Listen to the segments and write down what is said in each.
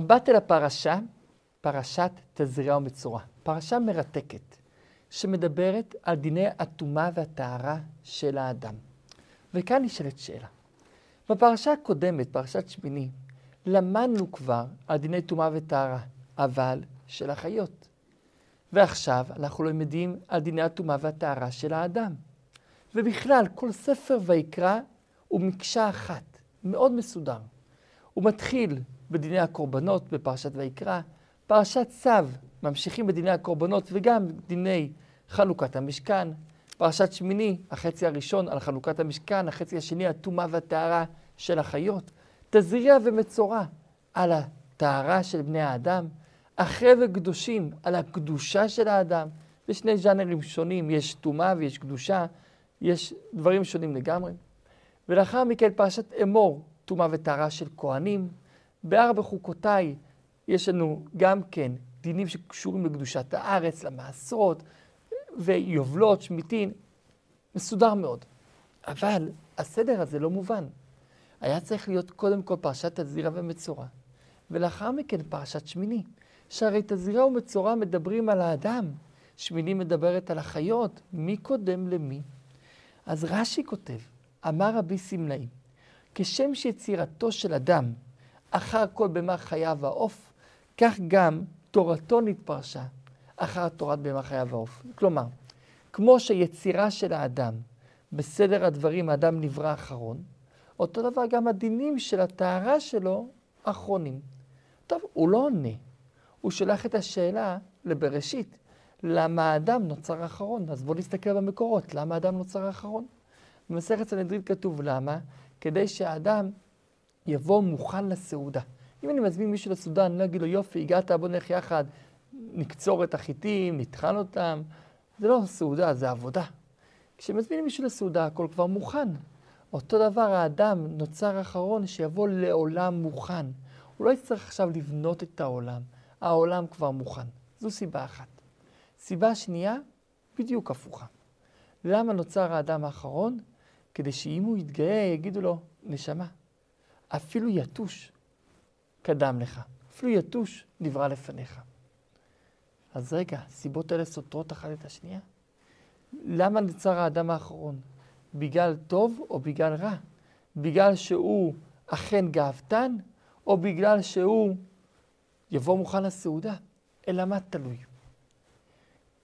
מבט אל הפרשה, פרשת תזריע ומצורע. פרשה מרתקת, שמדברת על דיני הטומאה והטהרה של האדם. וכאן נשאלת שאלה. בפרשה הקודמת, פרשת שמיני, למדנו כבר על דיני טומאה וטהרה, אבל של החיות. ועכשיו אנחנו לומדים על דיני הטומאה והטהרה של האדם. ובכלל, כל ספר ויקרא הוא מקשה אחת, מאוד מסודר. הוא מתחיל בדיני הקורבנות בפרשת ויקרא, פרשת צו, ממשיכים בדיני הקורבנות וגם דיני חלוקת המשכן, פרשת שמיני, החצי הראשון על חלוקת המשכן, החצי השני הטומאה והטהרה של החיות, תזריע ומצורע על הטהרה של בני האדם, אחרי וקדושים על הקדושה של האדם, בשני ז'אנרים שונים, יש טומאה ויש קדושה, יש דברים שונים לגמרי. ולאחר מכן פרשת אמור, טומאה וטהרה של כהנים. בארבע חוקותיי יש לנו גם כן דינים שקשורים לקדושת הארץ, למעשרות, ויובלות, שמיטין, מסודר מאוד. אבל הסדר הזה לא מובן. היה צריך להיות קודם כל פרשת תזירה ומצורע, ולאחר מכן פרשת שמיני. שהרי תזירה ומצורע מדברים על האדם, שמיני מדברת על החיות, מי קודם למי? אז רש"י כותב, אמר רבי סמלאי, כשם שיצירתו של אדם אחר כל בהמה חיה ועוף, כך גם תורתו נתפרשה אחר תורת בהמה חיה ועוף. כלומר, כמו שיצירה של האדם, בסדר הדברים האדם נברא אחרון, אותו דבר גם הדינים של הטהרה שלו אחרונים. טוב, הוא לא עונה. הוא שולח את השאלה לבראשית, למה האדם נוצר אחרון? אז בואו נסתכל במקורות, למה האדם נוצר אחרון? במסכת סנהדרין כתוב למה? כדי שהאדם יבוא מוכן לסעודה. אם אני מזמין מישהו לסעודה, אני לא אגיד לו, יופי, הגעת, בוא נלך יחד, נקצור את החיטים, נטחן אותם. זה לא סעודה, זה עבודה. כשמזמינים מישהו לסעודה, הכל כבר מוכן. אותו דבר האדם נוצר אחרון שיבוא לעולם מוכן. הוא לא יצטרך עכשיו לבנות את העולם, העולם כבר מוכן. זו סיבה אחת. סיבה שנייה, בדיוק הפוכה. למה נוצר האדם האחרון? כדי שאם הוא יתגאה, יגידו לו, נשמה, אפילו יתוש קדם לך, אפילו יתוש נברא לפניך. אז רגע, סיבות אלה סותרות אחת את השנייה? למה נוצר האדם האחרון? בגלל טוב או בגלל רע? בגלל שהוא אכן גאוותן, או בגלל שהוא יבוא מוכן לסעודה? אלא מה תלוי?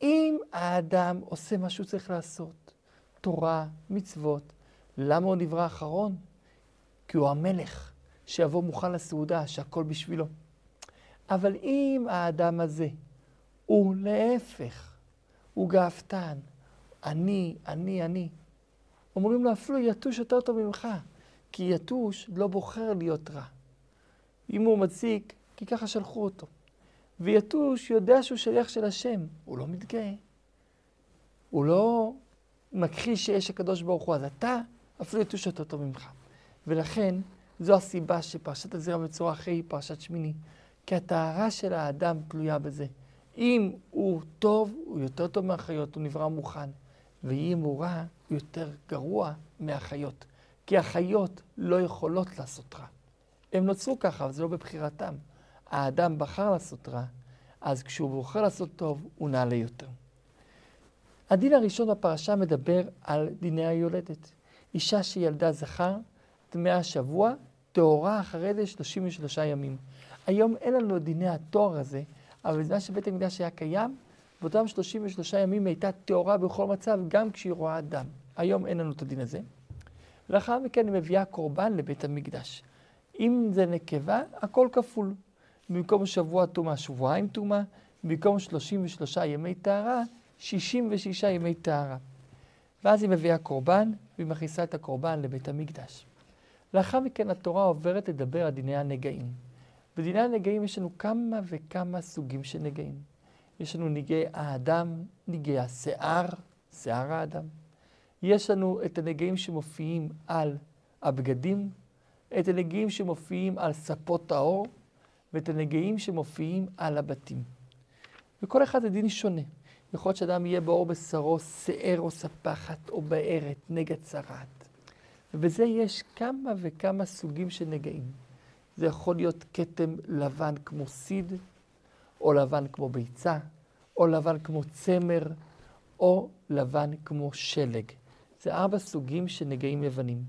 אם האדם עושה מה שהוא צריך לעשות, תורה, מצוות, למה הוא נברא אחרון? כי הוא המלך שיבוא מוכן לסעודה, שהכל בשבילו. אבל אם האדם הזה הוא להפך, הוא גאוותן, אני, אני, אני, אומרים לו אפילו יתוש יותר טוב ממך, כי יתוש לא בוחר להיות רע. אם הוא מציק, כי ככה שלחו אותו. ויתוש יודע שהוא שליח של השם, הוא לא מתגאה. הוא לא מכחיש שיש הקדוש ברוך הוא, אז אתה אפילו יתוש יותר טוב ממך. ולכן, זו הסיבה שפרשת הזרע מצורע אחרי פרשת שמיני. כי הטהרה של האדם תלויה בזה. אם הוא טוב, הוא יותר טוב מהחיות, הוא נברא מוכן. ואם הוא רע, הוא יותר גרוע מהחיות. כי החיות לא יכולות לעשות רע. הם נוצרו ככה, אבל זה לא בבחירתם. האדם בחר לעשות רע, אז כשהוא בוחר לעשות טוב, הוא נעלה יותר. הדין הראשון בפרשה מדבר על דיני היולדת. אישה שילדה זכר, טמאה השבוע, טהורה אחרי זה 33 ימים. היום אין לנו דיני התואר הזה, אבל בזמן שבית המקדש היה קיים, באותם 33 ימים הייתה טהורה בכל מצב, גם כשהיא רואה דם. היום אין לנו את הדין הזה. לאחר מכן היא מביאה קורבן לבית המקדש. אם זה נקבה, הכל כפול. במקום שבוע טומאה, שבועיים טומאה, במקום 33 ימי טהרה, 66 ימי טהרה. ואז היא מביאה קורבן, והיא מכניסה את הקורבן לבית המקדש. לאחר מכן התורה עוברת לדבר על דיני הנגעים. בדיני הנגעים יש לנו כמה וכמה סוגים של נגעים. יש לנו נגעי האדם, נגעי השיער, שיער האדם. יש לנו את הנגעים שמופיעים על הבגדים, את הנגעים שמופיעים על ספות האור, ואת הנגעים שמופיעים על הבתים. וכל אחד זה דין שונה. יכול להיות שאדם יהיה באור בשרו, שיער או ספחת או בארת, נגע צרעת. ובזה יש כמה וכמה סוגים של נגעים. זה יכול להיות כתם לבן כמו סיד, או לבן כמו ביצה, או לבן כמו צמר, או לבן כמו שלג. זה ארבע סוגים של נגעים לבנים.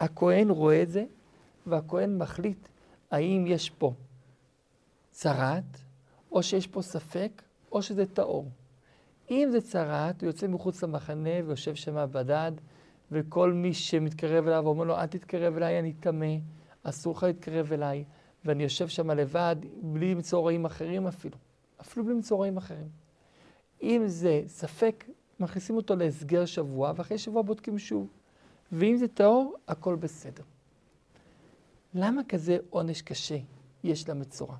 הכהן רואה את זה, והכהן מחליט האם יש פה צרעת, או שיש פה ספק, או שזה טהור. אם זה צרעת, הוא יוצא מחוץ למחנה ויושב שם בדד, וכל מי שמתקרב אליו אומר לו, אל תתקרב אליי, אני טמא, אסור לך להתקרב אליי, ואני יושב שם לבד, בלי למצוא רעים אחרים אפילו. אפילו בלי למצוא רעים אחרים. אם זה ספק, מכניסים אותו להסגר שבוע, ואחרי שבוע בודקים שוב. ואם זה טהור, הכל בסדר. למה כזה עונש קשה יש למצורע?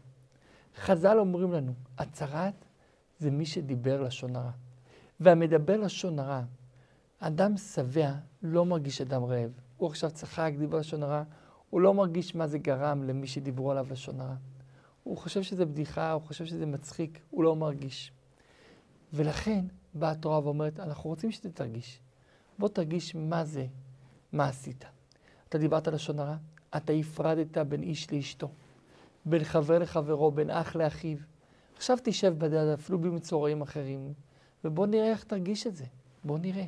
חז"ל אומרים לנו, הצהרת זה מי שדיבר לשון הרע. והמדבר לשון הרע, אדם שבע לא מרגיש אדם רעב. הוא עכשיו צחק, דיבר לשון הרע, הוא לא מרגיש מה זה גרם למי שדיברו עליו לשון הרע. הוא חושב שזה בדיחה, הוא חושב שזה מצחיק, הוא לא מרגיש. ולכן באה התורה ואומרת, אנחנו רוצים שאתה תרגיש. בוא תרגיש מה זה, מה עשית. אתה דיברת לשון הרע, אתה הפרדת בין איש לאשתו, בין חבר לחברו, בין אח לאחיו. עכשיו תשב בדד, אפילו בלי מצורעים אחרים, ובוא נראה איך תרגיש את זה. בוא נראה.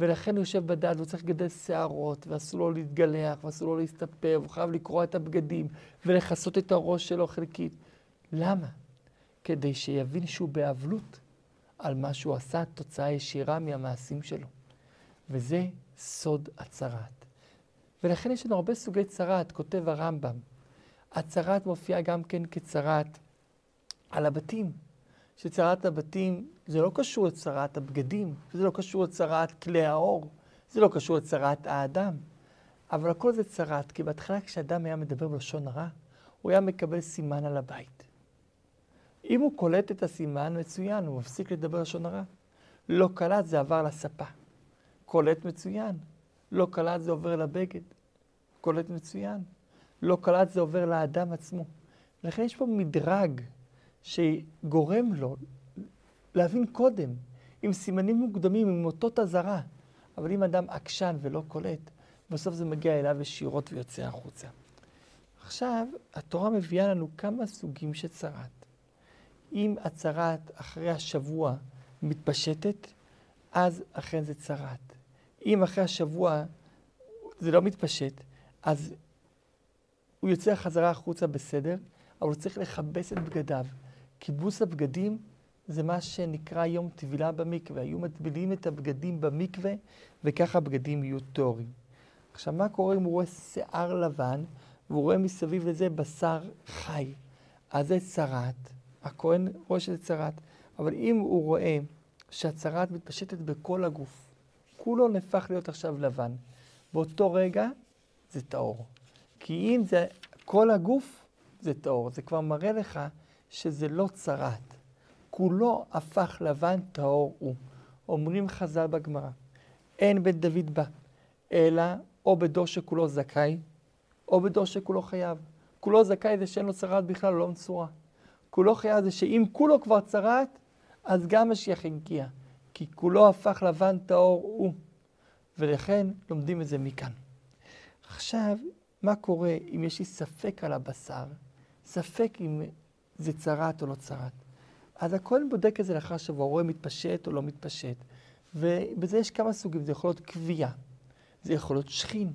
ולכן הוא יושב בדד, הוא צריך לגדל שערות, ואסור לו להתגלח, ואסור לו להסתפר, הוא חייב לקרוע את הבגדים, ולכסות את הראש שלו חלקית. למה? כדי שיבין שהוא באבלות על מה שהוא עשה, תוצאה ישירה מהמעשים שלו. וזה סוד הצהרת. ולכן יש לנו הרבה סוגי צהרת, כותב הרמב"ם. הצהרת מופיעה גם כן כצהרת על הבתים. שצרת הבתים זה לא קשור לצרת הבגדים, זה לא קשור לצרת כלי האור, זה לא קשור לצרת האדם. אבל הכל זה צרת, כי בהתחלה כשאדם היה מדבר בלשון הרע, הוא היה מקבל סימן על הבית. אם הוא קולט את הסימן, מצוין, הוא מפסיק לדבר לשון הרע. לא קלט, זה עבר לספה. קולט מצוין. לא קלט, זה עובר לבגד. קולט מצוין. לא קלט, זה עובר לאדם עצמו. לכן יש פה מדרג שגורם לו להבין קודם, עם סימנים מוקדמים, עם אותות אזהרה. אבל אם אדם עקשן ולא קולט, בסוף זה מגיע אליו ישירות ויוצא החוצה. עכשיו, התורה מביאה לנו כמה סוגים של צרעת. אם הצרעת אחרי השבוע מתפשטת, אז אכן זה צרת. אם אחרי השבוע זה לא מתפשט, אז הוא יוצא חזרה החוצה בסדר, אבל הוא צריך לכבס את בגדיו. כיבוס הבגדים זה מה שנקרא יום טבילה במקווה. היו מטבילים את הבגדים במקווה, וככה הבגדים יהיו טהורים. עכשיו, מה קורה אם הוא רואה שיער לבן, והוא רואה מסביב לזה בשר חי? אז זה צרת, הכהן רואה שזה צרת, אבל אם הוא רואה שהצרת מתפשטת בכל הגוף, כולו נהפך להיות עכשיו לבן, באותו רגע זה טהור. כי אם זה כל הגוף, זה טהור. זה כבר מראה לך שזה לא צרת. כולו הפך לבן טהור הוא. אומרים חז"ל בגמרא, אין בן דוד בא, אלא או בדור שכולו זכאי, או בדור שכולו חייב. כולו זכאי זה שאין לו צרת בכלל, לא מצורע. כולו חייב זה שאם כולו כבר צרת, אז גם משיח הגיע. כי כולו הפך לבן טהור הוא. ולכן לומדים את זה מכאן. עכשיו, מה קורה אם יש לי ספק על הבשר? ספק אם זה צרת או לא צרת. אז הכהן בודק את זה לאחר שבוע, רואה מתפשט או לא מתפשט. ובזה יש כמה סוגים, זה יכול להיות כוויה, זה יכול להיות שכין,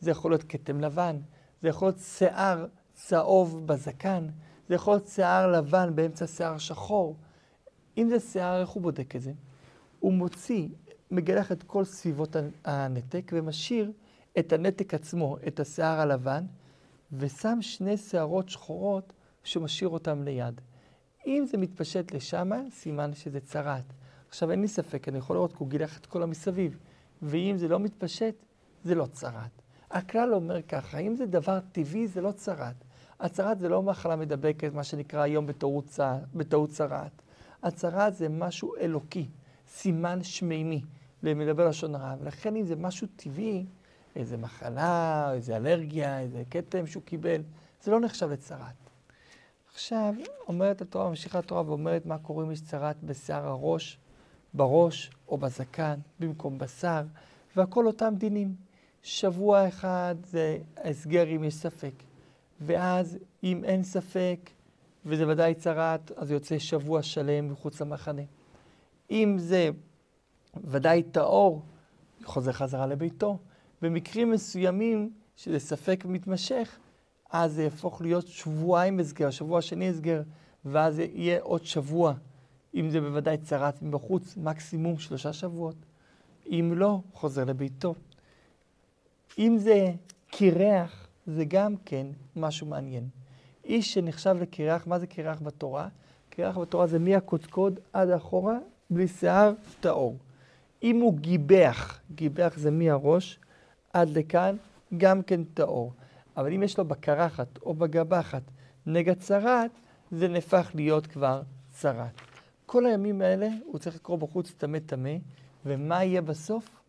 זה יכול להיות כתם לבן, זה יכול להיות שיער צהוב בזקן, זה יכול להיות שיער לבן באמצע שיער שחור. אם זה שיער, איך הוא בודק את זה? הוא מוציא, מגלח את כל סביבות הנתק ומשאיר את הנתק עצמו, את השיער הלבן, ושם שני שערות שחורות שמשאיר אותם ליד. אם זה מתפשט לשם, סימן שזה צרת. עכשיו אין לי ספק, אני יכול לראות כי הוא גילח את כל המסביב. ואם זה לא מתפשט, זה לא צרת. הכלל אומר ככה, אם זה דבר טבעי, זה לא צרת. הצרת זה לא מחלה מדבקת, מה שנקרא היום בטעות צרת. הצרת זה משהו אלוקי, סימן שמימי, למדבר לשון הרע. ולכן אם זה משהו טבעי, איזה מחלה, איזה אלרגיה, איזה כתם שהוא קיבל, זה לא נחשב לצרת. עכשיו, אומרת התורה, ממשיכה התורה ואומרת מה קורה אם יש צרת בשיער הראש, בראש או בזקן, במקום בשר, והכל אותם דינים. שבוע אחד זה הסגר אם יש ספק, ואז אם אין ספק, וזה ודאי צרת, אז יוצא שבוע שלם מחוץ למחנה. אם זה ודאי טהור, חוזר חזרה לביתו. במקרים מסוימים, שזה ספק מתמשך, אז זה יהפוך להיות שבועיים הסגר, שבוע שני הסגר, ואז יהיה עוד שבוע. אם זה בוודאי צרת מבחוץ, מקסימום שלושה שבועות. אם לא, חוזר לביתו. אם זה קירח, זה גם כן משהו מעניין. איש שנחשב לקירח, מה זה קירח בתורה? קירח בתורה זה מהקודקוד עד אחורה, בלי שיער, טהור. אם הוא גיבח, גיבח זה מהראש עד לכאן, גם כן טהור. אבל אם יש לו בקרחת או בגבחת נגע צרת, זה נהפך להיות כבר צרת. כל הימים האלה הוא צריך לקרוא בחוץ טמא טמא, ומה יהיה בסוף?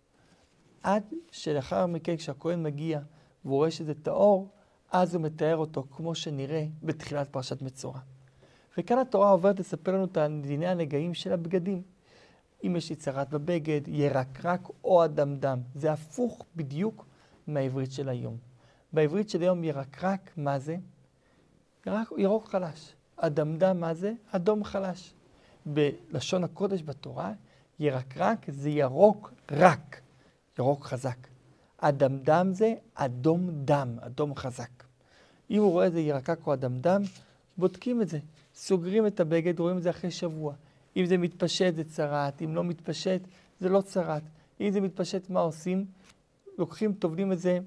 עד שלאחר מכן, כשהכהן מגיע והוא רואה שזה טהור, אז הוא מתאר אותו כמו שנראה בתחילת פרשת מצורע. וכאן התורה עוברת לספר לנו את דיני הנגעים של הבגדים. אם יש לי צרת בבגד, ירקרק או אדמדם. זה הפוך בדיוק מהעברית של היום. בעברית של היום ירקרק, מה זה? ירק, ירוק חלש. אדמדם, מה זה? אדום חלש. בלשון הקודש בתורה, ירקרק זה ירוק רק, ירוק חזק. אדמדם זה אדום דם, אדום חזק. אם הוא רואה איזה ירקק או אדמדם, בודקים את זה. סוגרים את הבגד, רואים את זה אחרי שבוע. אם זה מתפשט זה צרעת, אם לא מתפשט זה לא צרעת. אם זה מתפשט, מה עושים? לוקחים, טובלים את זה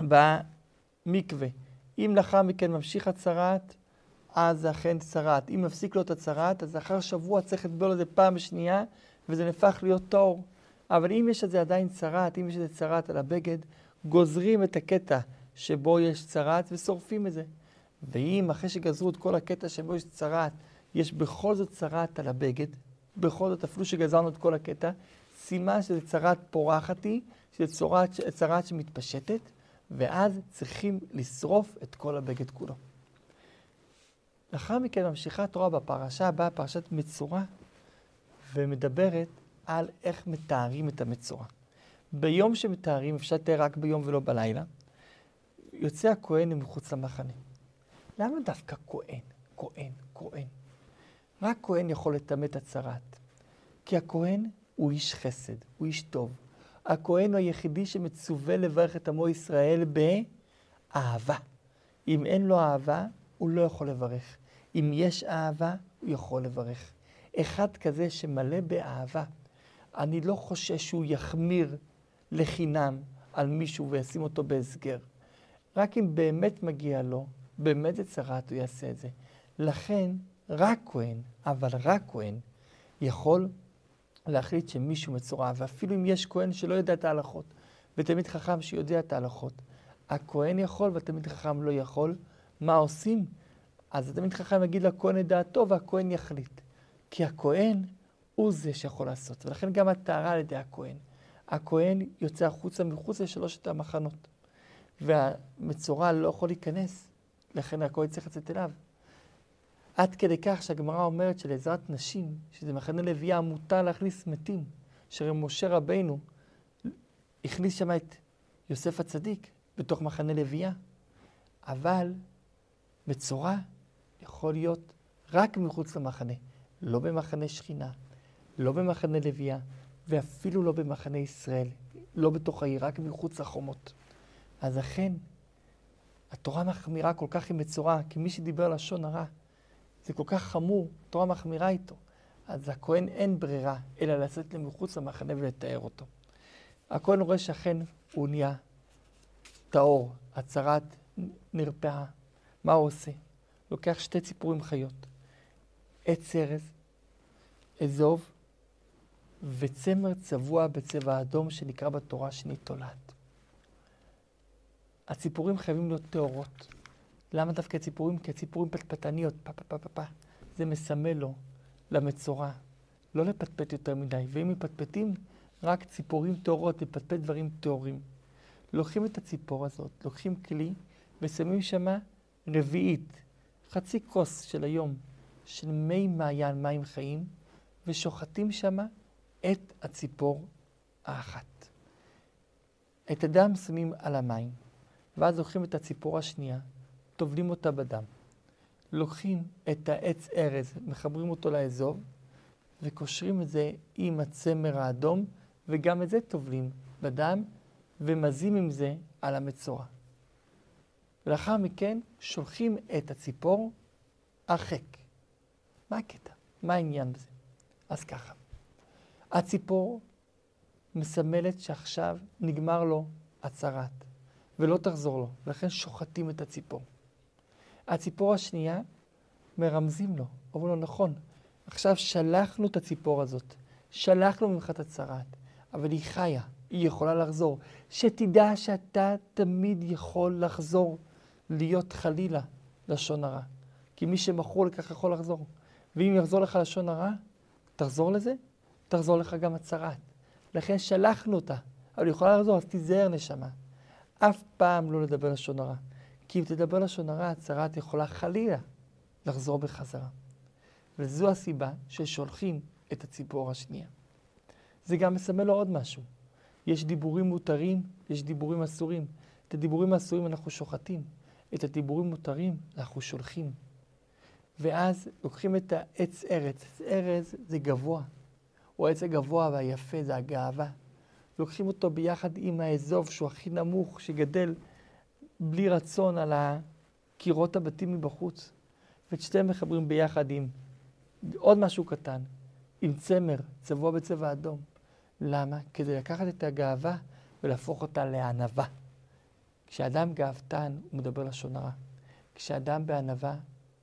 במקווה. אם לאחר מכן ממשיך הצרעת, אז זה אכן צרעת. אם מפסיק לו את הצרעת, אז אחר שבוע צריך לטבול את זה פעם שנייה, וזה נהפך להיות טהור. אבל אם יש את זה עדיין צרעת, אם יש את זה צרעת על הבגד, גוזרים את הקטע שבו יש צרעת ושורפים את זה. ואם אחרי שגזרו את כל הקטע שבו יש צרעת, יש בכל זאת צרעת על הבגד, בכל זאת, אפילו שגזרנו את כל הקטע, סימן שזה צרעת פורחת היא, שזה צרעת, צרעת שמתפשטת, ואז צריכים לשרוף את כל הבגד כולו. לאחר מכן ממשיכה התורה בפרשה הבאה, פרשת מצורע, ומדברת על איך מתארים את המצורע. ביום שמתארים, אפשר לתאר רק ביום ולא בלילה, יוצא הכהן מחוץ למחנה. למה דווקא כהן? כהן, כהן. רק כהן יכול לטמא את הצרת. כי הכהן הוא איש חסד, הוא איש טוב. הכהן הוא היחידי שמצווה לברך את עמו ישראל באהבה. אם אין לו אהבה, הוא לא יכול לברך. אם יש אהבה, הוא יכול לברך. אחד כזה שמלא באהבה, אני לא חושש שהוא יחמיר לחינם על מישהו וישים אותו בהסגר. רק אם באמת מגיע לו, באמת זה צרת, הוא יעשה את זה. לכן, רק כהן, אבל רק כהן, יכול להחליט שמישהו מצורע, ואפילו אם יש כהן שלא יודע את ההלכות, ותלמיד חכם שיודע את ההלכות, הכהן יכול והתלמיד חכם לא יכול, מה עושים? אז התלמיד חכם יגיד לכהן את דעתו והכהן יחליט. כי הכהן הוא זה שיכול לעשות, ולכן גם הטהרה על ידי הכהן. הכהן יוצא החוצה מחוץ לשלושת המחנות, והמצורע לא יכול להיכנס, לכן הכהן צריך לצאת אליו. עד כדי כך שהגמרא אומרת שלעזרת נשים, שזה מחנה לוויה, מותר להכניס מתים, שהרי משה רבינו הכניס שם את יוסף הצדיק בתוך מחנה לוויה. אבל מצורע יכול להיות רק מחוץ למחנה, לא במחנה שכינה, לא במחנה לוויה, ואפילו לא במחנה ישראל, לא בתוך העיר, רק מחוץ לחומות. אז אכן, התורה מחמירה כל כך עם מצורע, כי מי שדיבר לשון הרע, זה כל כך חמור, התורה מחמירה איתו. אז הכהן אין ברירה, אלא לצאת למחוץ למחנה ולתאר אותו. הכהן רואה שאכן הוא נהיה טהור, הצהרת נרפאה. מה הוא עושה? לוקח שתי ציפורים חיות, עץ ארז, אזוב וצמר צבוע בצבע אדום שנקרא בתורה שני תולעת. הציפורים חייבים להיות טהורות. למה דווקא ציפורים? כי הציפורים פטפטניות, פה פה פה פה פה. זה מסמל לו, למצורע, לא לפטפט יותר מדי. ואם מפטפטים, רק ציפורים טהורות, לפטפט דברים טהורים. לוקחים את הציפור הזאת, לוקחים כלי, ושמים שמה רביעית, חצי כוס של היום, של מי מעיין, מים חיים, ושוחטים שמה את הציפור האחת. את הדם שמים על המים, ואז לוקחים את הציפור השנייה, טובלים אותה בדם. לוקחים את העץ ארז, מחברים אותו לאזוב, וקושרים את זה עם הצמר האדום, וגם את זה טובלים בדם, ומזים עם זה על המצורע. ולאחר מכן שולחים את הציפור הרחק. מה הקטע? מה העניין בזה? אז ככה, הציפור מסמלת שעכשיו נגמר לו הצהרת, ולא תחזור לו, ולכן שוחטים את הציפור. הציפור השנייה, מרמזים לו, אומרים לו, נכון, עכשיו שלחנו את הציפור הזאת, שלחנו ממך את הצהרת, אבל היא חיה, היא יכולה לחזור. שתדע שאתה תמיד יכול לחזור, להיות חלילה לשון הרע. כי מי שמכור לכך יכול לחזור. ואם יחזור לך לשון הרע, תחזור לזה, תחזור לך גם הצהרת. לכן שלחנו אותה, אבל היא יכולה לחזור, אז תיזהר נשמה. אף פעם לא לדבר לשון הרע. כי אם תדבר לשון הרע, הצהרת יכולה חלילה לחזור בחזרה. וזו הסיבה ששולחים את הציפור השנייה. זה גם מסמל לו עוד משהו. יש דיבורים מותרים, יש דיבורים אסורים. את הדיבורים האסורים אנחנו שוחטים, את הדיבורים מותרים אנחנו שולחים. ואז לוקחים את העץ ארץ. עץ ארץ זה גבוה. הוא העץ הגבוה והיפה, זה הגאווה. לוקחים אותו ביחד עם האזוב שהוא הכי נמוך, שגדל בלי רצון על קירות הבתים מבחוץ. ואת שתיהם מחברים ביחד עם עוד משהו קטן, עם צמר צבוע בצבע אדום. למה? כדי לקחת את הגאווה ולהפוך אותה לענווה. כשאדם גאוותן, הוא מדבר לשון הרע. כשאדם בענווה,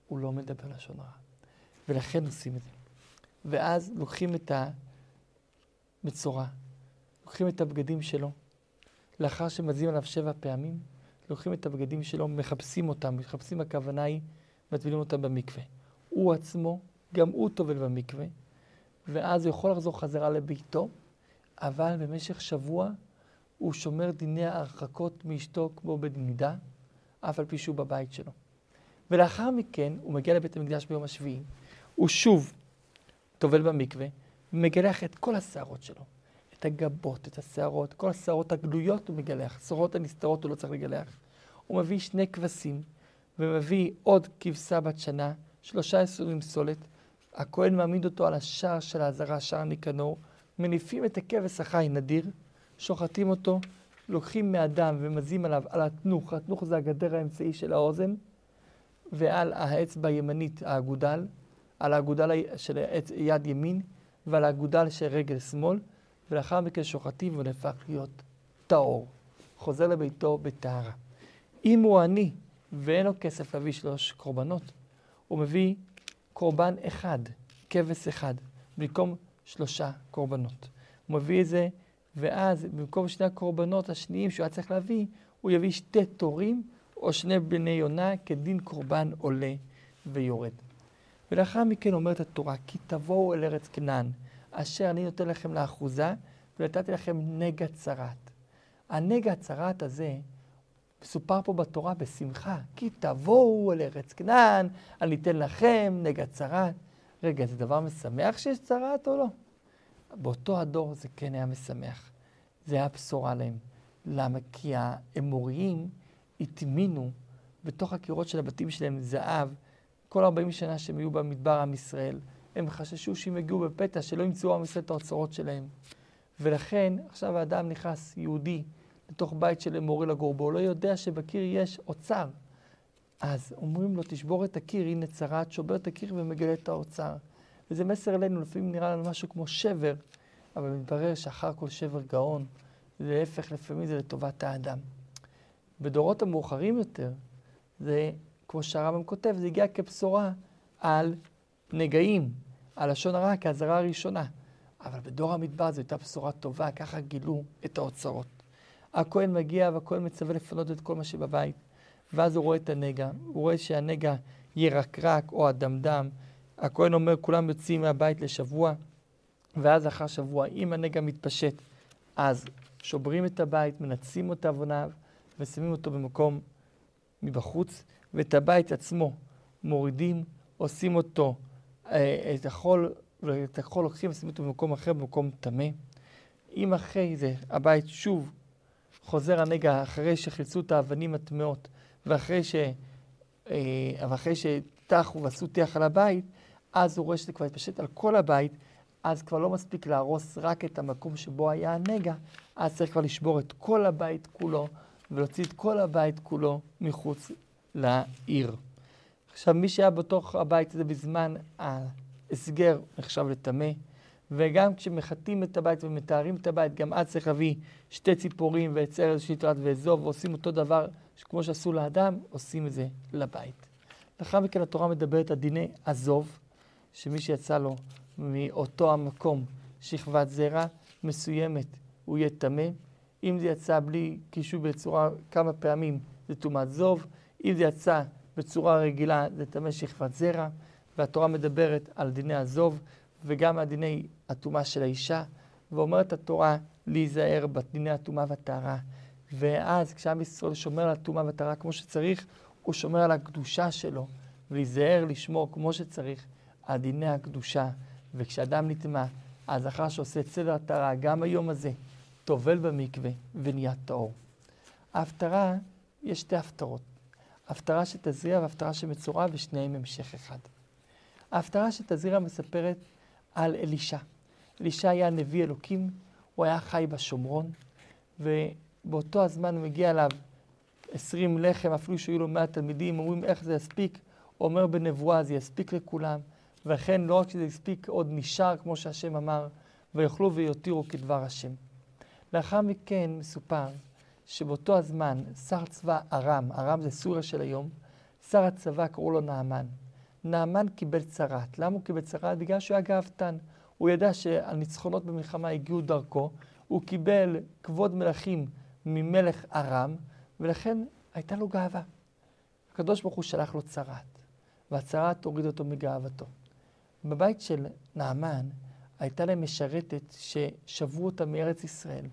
הוא לא מדבר לשון הרע. ולכן עושים את זה. ואז לוקחים את המצורע, לוקחים את הבגדים שלו, לאחר שמזים עליו שבע פעמים, לוקחים את הבגדים שלו, מחפשים אותם, מחפשים הכוונה היא, מטבילים אותם במקווה. הוא עצמו, גם הוא טובל במקווה, ואז הוא יכול לחזור חזרה לביתו, אבל במשך שבוע הוא שומר דיני ההרחקות מאשתו כמו במידה, אף על פי שהוא בבית שלו. ולאחר מכן הוא מגיע לבית המקדש ביום השביעי, הוא שוב טובל במקווה, ומגלח את כל השערות שלו. הגבות, את השערות, כל השערות הגלויות הוא מגלח, השערות הנסתרות הוא לא צריך לגלח. הוא מביא שני כבשים, ומביא עוד כבשה בת שנה, שלושה יסורים סולת. הכהן מעמיד אותו על השער של העזרה, שער ניקנור, מניפים את הכבש החי נדיר, שוחטים אותו, לוקחים מאדם ומזים עליו על התנוך, התנוך זה הגדר האמצעי של האוזן, ועל האצבע הימנית האגודל, על האגודל של יד ימין ועל האגודל של רגל שמאל, ולאחר מכן שוחטים ונהפך להיות טהור. חוזר לביתו בטהרה. אם הוא עני ואין לו כסף להביא שלוש קורבנות, הוא מביא קורבן אחד, כבש אחד, במקום שלושה קורבנות. הוא מביא את זה, ואז במקום שני הקורבנות השניים שהוא היה צריך להביא, הוא יביא שתי תורים או שני בני יונה כדין קורבן עולה ויורד. ולאחר מכן אומרת התורה, כי תבואו אל ארץ כנען, אשר אני נותן לכם לאחוזה, ונתתי לכם נגע צרת. הנגע צרת הזה מסופר פה בתורה בשמחה, כי תבואו אל ארץ כנען, אני אתן לכם נגע צרת. רגע, זה דבר משמח שיש צרת או לא? באותו הדור זה כן היה משמח. זה היה בשורה להם. למה? כי האמוריים הטמינו בתוך הקירות של הבתים שלהם זהב כל 40 שנה שהם היו במדבר עם ישראל. הם חששו שאם יגיעו בפתע, שלא ימצאו עם ישראל את האוצרות שלהם. ולכן, עכשיו האדם נכנס, יהודי, לתוך בית של אמורי לגור בו, לא יודע שבקיר יש אוצר. אז אומרים לו, תשבור את הקיר, הנה צרת, שובר את הקיר ומגלה את האוצר. וזה מסר אלינו, לפעמים נראה לנו משהו כמו שבר, אבל מתברר שאחר כל שבר גאון, להפך, לפעמים זה לטובת האדם. בדורות המאוחרים יותר, זה, כמו שהרמב"ם כותב, זה הגיע כבשורה על נגעים, על לשון הרע כאזהרה הראשונה. אבל בדור המדבר זו הייתה בשורה טובה, ככה גילו את האוצרות. הכהן מגיע והכהן מצווה לפנות את כל מה שבבית, ואז הוא רואה את הנגע, הוא רואה שהנגע ירקרק או אדמדם. הכהן אומר, כולם יוצאים מהבית לשבוע, ואז אחר שבוע, אם הנגע מתפשט, אז שוברים את הבית, מנצים את עווניו, ושמים אותו במקום מבחוץ, ואת הבית עצמו מורידים, עושים אותו, את החול, ואת החול לוקחים ושמים אותו במקום אחר, במקום טמא. אם אחרי זה הבית שוב חוזר הנגע, אחרי שחילצו את האבנים הטמאות, ואחרי אבל אחרי שטחו ועשו טיח על הבית, אז הוא רואה שזה כבר התפשט על כל הבית, אז כבר לא מספיק להרוס רק את המקום שבו היה הנגע, אז צריך כבר לשבור את כל הבית כולו ולהוציא את כל הבית כולו מחוץ לעיר. עכשיו, מי שהיה בתוך הבית הזה בזמן ההסגר נחשב לטמא, וגם כשמחטאים את הבית ומתארים את הבית, גם אז צריך להביא שתי ציפורים ועץ ארז שטרת ואזוב, ועושים אותו דבר כמו שעשו לאדם, עושים את זה לבית. לאחר מכן התורה מדברת על דיני עזוב, שמי שיצא לו מאותו המקום שכבת זרע מסוימת, הוא יהיה טמא. אם זה יצא בלי קישור בצורה כמה פעמים, זה טומאת זוב. אם זה יצא בצורה רגילה, זה טמא שכבת זרע. והתורה מדברת על דיני הזוב וגם על דיני הטומאה של האישה, ואומרת התורה להיזהר בדיני הטומאה והטהרה. ואז כשעם ישראל שומר על הטומאה והטהרה כמו שצריך, הוא שומר על הקדושה שלו, ולהיזהר לשמור כמו שצריך על דיני הקדושה. וכשאדם נטמע, אז אחר שעושה את סדר הטהרה, גם היום הזה, טובל במקווה ונהיה טהור. ההפטרה, יש שתי הפטרות. הפטרה שתזריע והפטרה שמצורע, ושניהם המשך אחד. ההפטרה שתזריע מספרת על אלישע. אלישע היה נביא אלוקים, הוא היה חי בשומרון, ובאותו הזמן מגיע אליו עשרים לחם, אפילו שהיו לו מאה תלמידים, אומרים איך זה יספיק, הוא אומר בנבואה זה יספיק לכולם, וכן לא רק שזה יספיק, עוד נשאר, כמו שהשם אמר, ויאכלו ויותירו כדבר השם. לאחר מכן מסופר שבאותו הזמן שר צבא ארם, ארם זה סוריה של היום, שר הצבא קראו לו נעמן. נעמן קיבל צרת. למה הוא קיבל צרת? בגלל שהוא היה גאוותן. הוא ידע שהניצחונות במלחמה הגיעו דרכו, הוא קיבל כבוד מלכים ממלך ארם, ולכן הייתה לו גאווה. הקדוש ברוך הוא שלח לו צרת, והצרת תוריד אותו מגאוותו. בבית של נעמן הייתה להם משרתת ששבו אותה מארץ ישראל.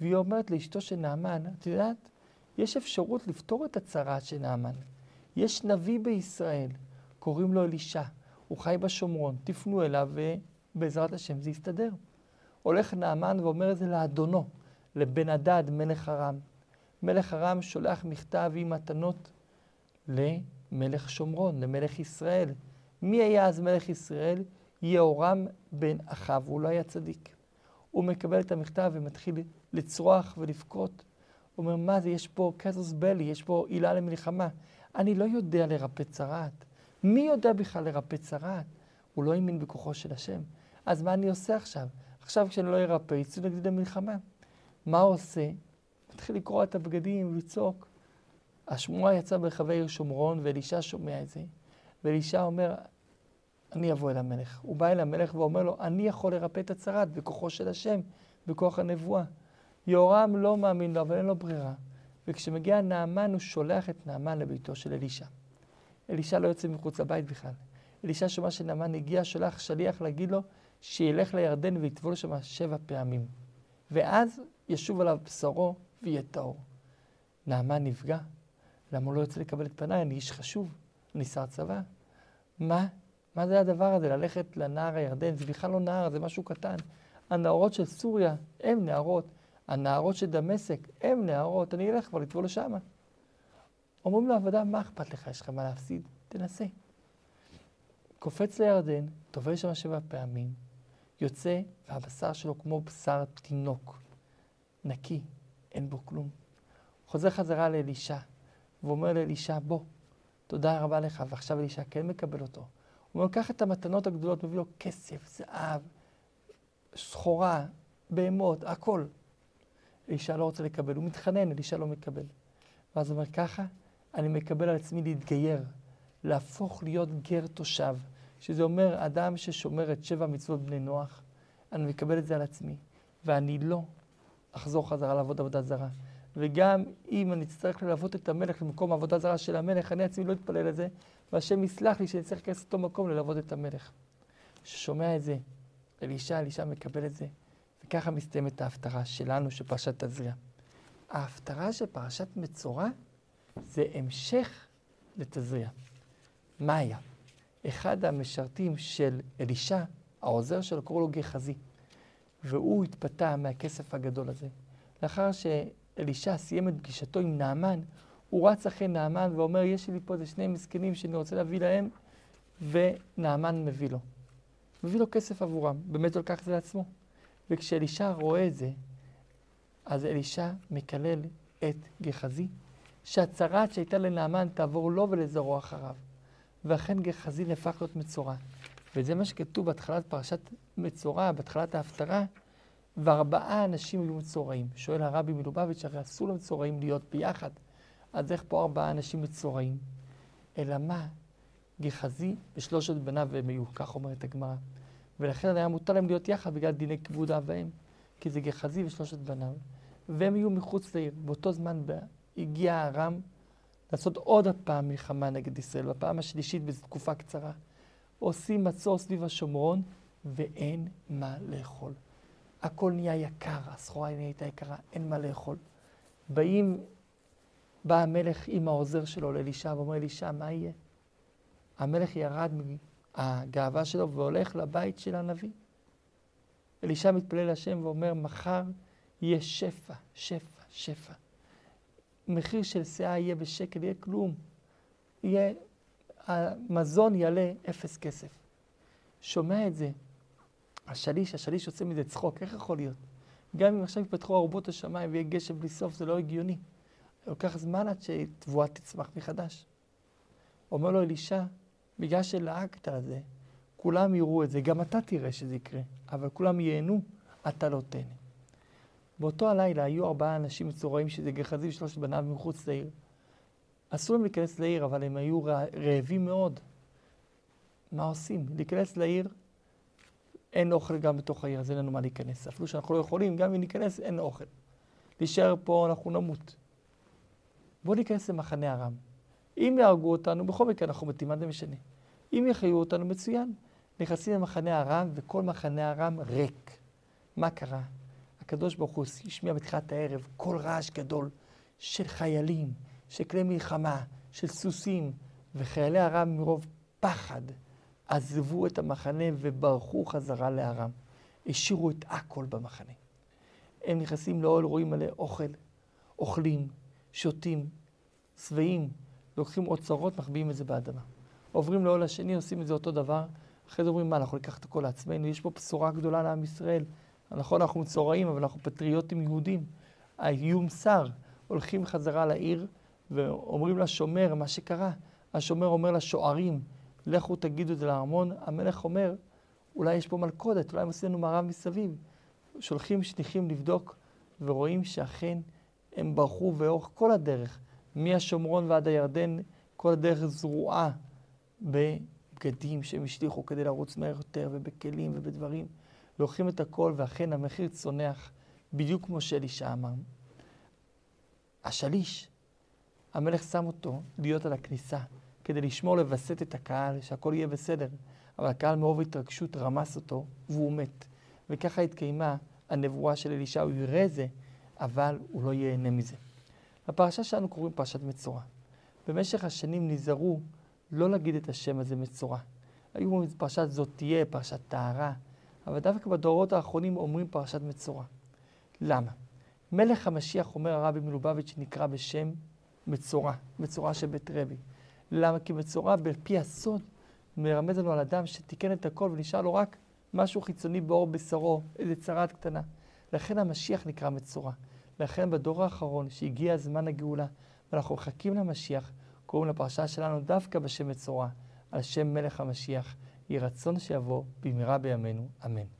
והיא אומרת לאשתו של נעמן, את יודעת, יש אפשרות לפתור את הצרה של נעמן. יש נביא בישראל, קוראים לו אלישע, הוא חי בשומרון, תפנו אליו ובעזרת השם זה יסתדר. הולך נעמן ואומר את זה לאדונו, לבן הדד, מלך ארם. מלך ארם שולח מכתב עם מתנות למלך שומרון, למלך ישראל. מי היה אז מלך ישראל? יהורם בן אחאב, הוא לא היה צדיק. הוא מקבל את המכתב ומתחיל לצרוח ולבכות. הוא אומר, מה זה, יש פה קזוס בלי, יש פה עילה למלחמה. אני לא יודע לרפא צרעת. מי יודע בכלל לרפא צרעת? הוא לא האמין בכוחו של השם. אז מה אני עושה עכשיו? עכשיו כשאני לא ארפא, יצאו נגד המלחמה. מה הוא עושה? מתחיל לקרוע את הבגדים ולצעוק. השמועה יצאה ברחבי עיר שומרון, ואלישע שומע את זה. ואלישע אומר, אני אבוא אל המלך. הוא בא אל המלך ואומר לו, אני יכול לרפא את הצרת בכוחו של השם, בכוח הנבואה. יהורם לא מאמין לו, אבל אין לו ברירה. וכשמגיע נעמן, הוא שולח את נעמן לביתו של אלישע. אלישע לא יוצא מחוץ לבית בכלל. אלישע שומע שנעמן הגיע, שולח שליח להגיד לו שילך לירדן ויטבול שם שבע פעמים. ואז ישוב עליו בשרו ויהיה טהור. נעמן נפגע. למה הוא לא יוצא לקבל את פניי? אני איש חשוב, אני שר צבא. מה? מה זה הדבר הזה? ללכת לנהר הירדן? זה בכלל לא נהר, זה משהו קטן. הנהרות של סוריה הם נהרות, הנהרות של דמשק הם נהרות, אני אלך כבר לטבול לשם. אומרים לו, עבודה, מה אכפת לך? יש לך מה להפסיד? תנסה. קופץ לירדן, טובל שם שבע פעמים, יוצא, והבשר שלו כמו בשר תינוק, נקי, אין בו כלום. חוזר חזרה לאלישע, ואומר לאלישע, בוא, תודה רבה לך, ועכשיו אלישע כן מקבל אותו. הוא אומר, קח את המתנות הגדולות, מביא לו כסף, זהב, סחורה, בהמות, הכל. אלישע לא רוצה לקבל, הוא מתחנן, אלישע לא מקבל. ואז הוא אומר, ככה אני מקבל על עצמי להתגייר, להפוך להיות גר תושב, שזה אומר אדם ששומר את שבע מצוות בני נוח, אני מקבל את זה על עצמי, ואני לא אחזור חזרה לעבוד עבודה זרה. וגם אם אני אצטרך ללוות את המלך למקום העבודה זרה של המלך, אני עצמי לא אתפלל לזה, והשם יסלח לי שאני צריך להיכנס לאותו מקום ללוות את המלך. ששומע את זה, אלישע, אלישע מקבל את זה, וככה מסתיימת ההפטרה שלנו של פרשת תזריע. ההפטרה של פרשת מצורע זה המשך לתזריע. מה היה? אחד המשרתים של אלישע, העוזר שלו, קראו לו גחזי, והוא התפתה מהכסף הגדול הזה. לאחר שאלישע סיים את פגישתו עם נעמן, הוא רץ אחרי נעמן ואומר, יש לי פה איזה שני מסכנים שאני רוצה להביא להם, ונעמן מביא לו. מביא לו כסף עבורם, באמת הוא לקח את זה לעצמו. וכשאלישע רואה את זה, אז אלישע מקלל את גחזי, שהצרת שהייתה לנעמן תעבור לו ולזרוע אחריו. ואכן גחזי נהפך להיות מצורע. וזה מה שכתוב בהתחלת פרשת מצורע, בהתחלת ההפטרה, וארבעה אנשים היו מצורעים. שואל הרבי מלובביץ', הרי אסור למצורעים להיות ביחד. אז איך פה ארבעה אנשים מצורעים? אלא מה? גחזי ושלושת בניו הם היו, כך אומרת הגמרא. ולכן היה מותר להם להיות יחד בגלל דיני כבוד אב ואם, כי זה גחזי ושלושת בניו. והם היו מחוץ לעיר. באותו זמן הגיע ארם לעשות עוד הפעם מלחמה נגד ישראל, בפעם השלישית בתקופה קצרה. עושים מצור סביב השומרון, ואין מה לאכול. הכל נהיה יקר, הסחורה נהייתה יקרה, אין מה לאכול. באים, בא המלך עם העוזר שלו לאלישע ואומר, אלישע, מה יהיה? המלך ירד מהגאווה שלו והולך לבית של הנביא. אלישע מתפלל להשם ואומר, מחר יהיה שפע, שפע, שפע. מחיר של שאה יהיה בשקל, יהיה כלום. יהיה, המזון יעלה אפס כסף. שומע את זה, השליש, השליש יוצא מזה צחוק, איך יכול להיות? גם אם עכשיו יפתחו ארובות השמיים ויהיה גשם בלי סוף, זה לא הגיוני. לוקח זמן עד שתבואה תצמח מחדש. אומר לו אלישע, בגלל שלעגת על זה, כולם יראו את זה, גם אתה תראה שזה יקרה, אבל כולם ייהנו, אתה לא תהנה. באותו הלילה היו ארבעה אנשים מצורעים שזה גחזי ושלושת בניו מחוץ לעיר. אסור להם להיכנס לעיר, אבל הם היו רעבים מאוד. מה עושים? להיכנס לעיר, אין אוכל גם בתוך העיר, אז אין לנו מה להיכנס. אפילו שאנחנו לא יכולים, גם אם ניכנס, אין אוכל. להישאר פה, אנחנו נמות. בואו ניכנס למחנה ארם. אם יהרגו אותנו, בכל מקרה אנחנו מתים, מה זה משנה? אם יחיו אותנו, מצוין. נכנסים למחנה ארם, וכל מחנה ארם ריק. מה קרה? הקדוש ברוך הוא השמיע בתחילת הערב קול רעש גדול של חיילים, של כלי מלחמה, של סוסים, וחיילי ארם מרוב פחד עזבו את המחנה וברחו חזרה לארם. השאירו את הכל במחנה. הם נכנסים לאוהל, רואים מלא אוכל, אוכלים, שותים, שבעים, לוקחים אוצרות, מחביאים את זה באדמה. עוברים לאוהל השני, עושים את זה אותו דבר. אחרי זה אומרים, מה, אנחנו ניקח את הכל לעצמנו? יש פה בשורה גדולה לעם ישראל. נכון, אנחנו מצורעים, אבל אנחנו פטריוטים יהודים. האיום שר, הולכים חזרה לעיר ואומרים לשומר מה שקרה. השומר אומר לשוערים, לכו תגידו את זה לארמון. המלך אומר, אולי יש פה מלכודת, אולי הם עושים לנו מערב מסביב. שולחים שליחים לבדוק, ורואים שאכן הם ברחו ואורך כל הדרך, מהשומרון ועד הירדן, כל הדרך זרועה בבגדים שהם השליכו כדי לרוץ מהר יותר, ובכלים ובדברים. לוקחים את הכל, ואכן המחיר צונח, בדיוק כמו שאלישע אמר. השליש, המלך שם אותו להיות על הכניסה, כדי לשמור, לווסת את הקהל, שהכל יהיה בסדר. אבל הקהל מרוב התרגשות רמס אותו, והוא מת. וככה התקיימה הנבואה של אלישע, הוא יראה זה, אבל הוא לא ייהנה מזה. בפרשה שלנו קוראים פרשת מצורע. במשך השנים נזהרו לא להגיד את השם הזה מצורע. היו אומרים פרשת זאת תהיה, פרשת טהרה, אבל דווקא בדורות האחרונים אומרים פרשת מצורע. למה? מלך המשיח, אומר הרבי מלובביץ', נקרא בשם מצורע, מצורע של בית רבי. למה? כי מצורע בפי הסוד מרמז לנו על אדם שתיקן את הכל ונשאר לו רק משהו חיצוני בעור בשרו, איזה צרת קטנה. לכן המשיח נקרא מצורע. לכן בדור האחרון, שהגיע זמן הגאולה, ואנחנו מחכים למשיח, קוראים לפרשה שלנו דווקא בשם מצורע, על שם מלך המשיח. יהי רצון שיבוא במהרה בימינו, אמן.